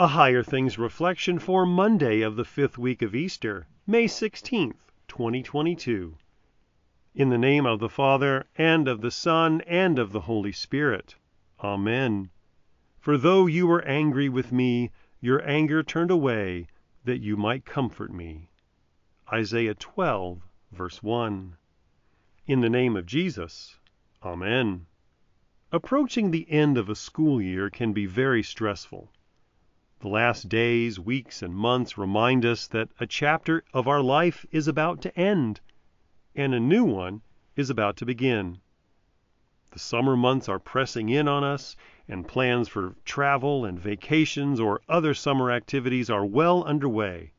A Higher Things reflection for Monday of the fifth week of Easter, May 16th, 2022. In the name of the Father, and of the Son, and of the Holy Spirit. Amen. For though you were angry with me, your anger turned away, that you might comfort me. Isaiah 12, verse 1. In the name of Jesus. Amen. Approaching the end of a school year can be very stressful. The last days, weeks, and months remind us that a chapter of our life is about to end and a new one is about to begin. The summer months are pressing in on us, and plans for travel and vacations or other summer activities are well underway.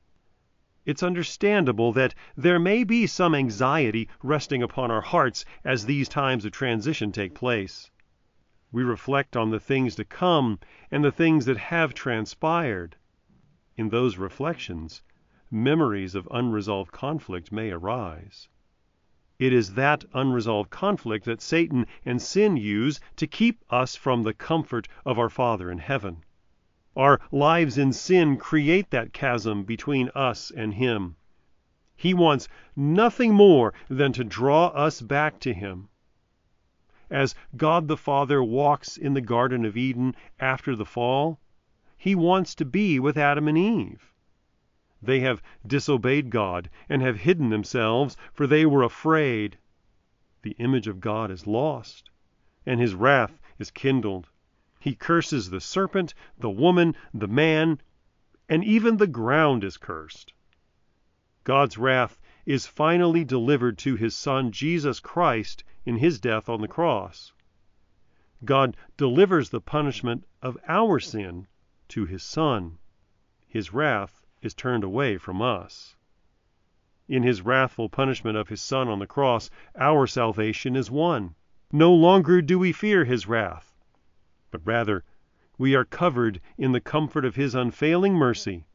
It's understandable that there may be some anxiety resting upon our hearts as these times of transition take place. We reflect on the things to come and the things that have transpired. In those reflections, memories of unresolved conflict may arise. It is that unresolved conflict that Satan and sin use to keep us from the comfort of our Father in heaven. Our lives in sin create that chasm between us and Him. He wants nothing more than to draw us back to Him. As God the Father walks in the Garden of Eden after the fall, He wants to be with Adam and Eve. They have disobeyed God and have hidden themselves, for they were afraid. The image of God is lost, and His wrath is kindled. He curses the serpent, the woman, the man, and even the ground is cursed. God's wrath is finally delivered to his Son Jesus Christ in his death on the cross. God delivers the punishment of our sin to his Son. His wrath is turned away from us. In his wrathful punishment of his Son on the cross, our salvation is won. No longer do we fear his wrath, but rather we are covered in the comfort of his unfailing mercy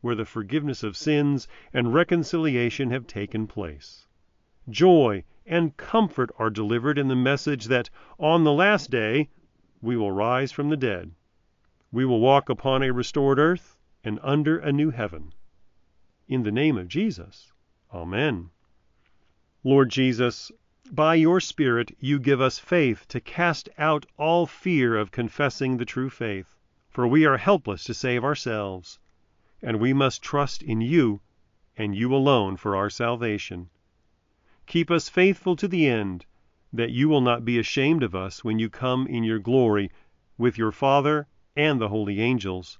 where the forgiveness of sins and reconciliation have taken place. Joy and comfort are delivered in the message that on the last day we will rise from the dead. We will walk upon a restored earth and under a new heaven. In the name of Jesus. Amen. Lord Jesus, by your Spirit you give us faith to cast out all fear of confessing the true faith, for we are helpless to save ourselves and we must trust in you and you alone for our salvation. Keep us faithful to the end, that you will not be ashamed of us when you come in your glory with your Father and the holy angels.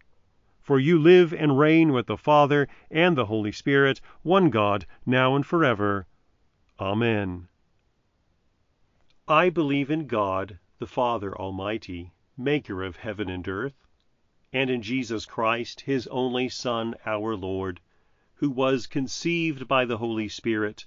For you live and reign with the Father and the Holy Spirit, one God, now and forever. Amen. I believe in God, the Father Almighty, maker of heaven and earth and in Jesus Christ, his only Son, our Lord, who was conceived by the Holy Spirit,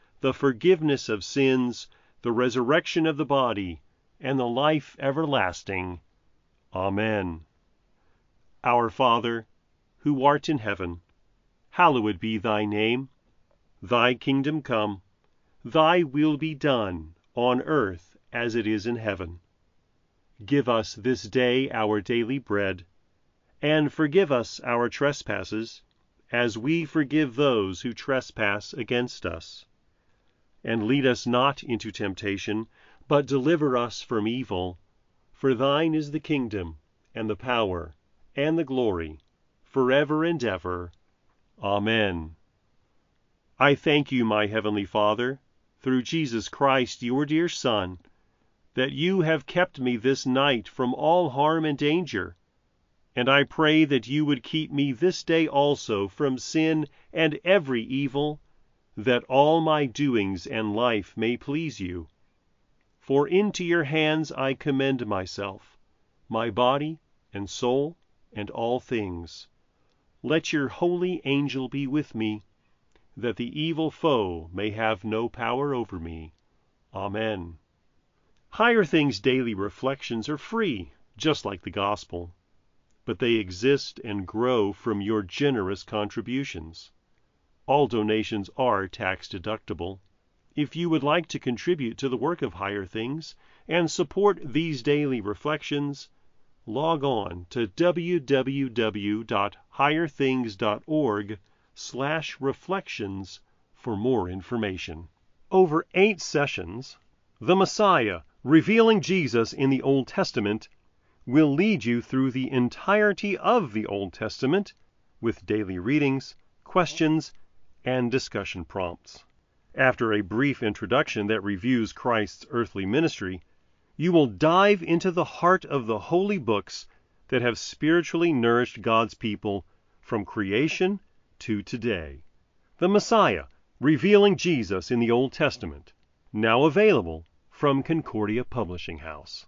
the forgiveness of sins, the resurrection of the body, and the life everlasting. Amen. Our Father, who art in heaven, hallowed be thy name. Thy kingdom come, thy will be done, on earth as it is in heaven. Give us this day our daily bread and forgive us our trespasses, as we forgive those who trespass against us. And lead us not into temptation, but deliver us from evil. For thine is the kingdom, and the power, and the glory, forever and ever. Amen. I thank you, my heavenly Father, through Jesus Christ, your dear Son, that you have kept me this night from all harm and danger and I pray that you would keep me this day also from sin and every evil, that all my doings and life may please you. For into your hands I commend myself, my body and soul and all things. Let your holy angel be with me, that the evil foe may have no power over me. Amen. Higher Things Daily Reflections are free, just like the Gospel, but they exist and grow from your generous contributions. All donations are tax deductible. If you would like to contribute to the work of Higher Things and support these daily reflections, log on to www.higherthings.org/reflections for more information. Over 8 sessions, The Messiah: Revealing Jesus in the Old Testament will lead you through the entirety of the Old Testament with daily readings, questions, and discussion prompts. After a brief introduction that reviews Christ's earthly ministry, you will dive into the heart of the holy books that have spiritually nourished God's people from creation to today. The Messiah, revealing Jesus in the Old Testament, now available from Concordia Publishing House.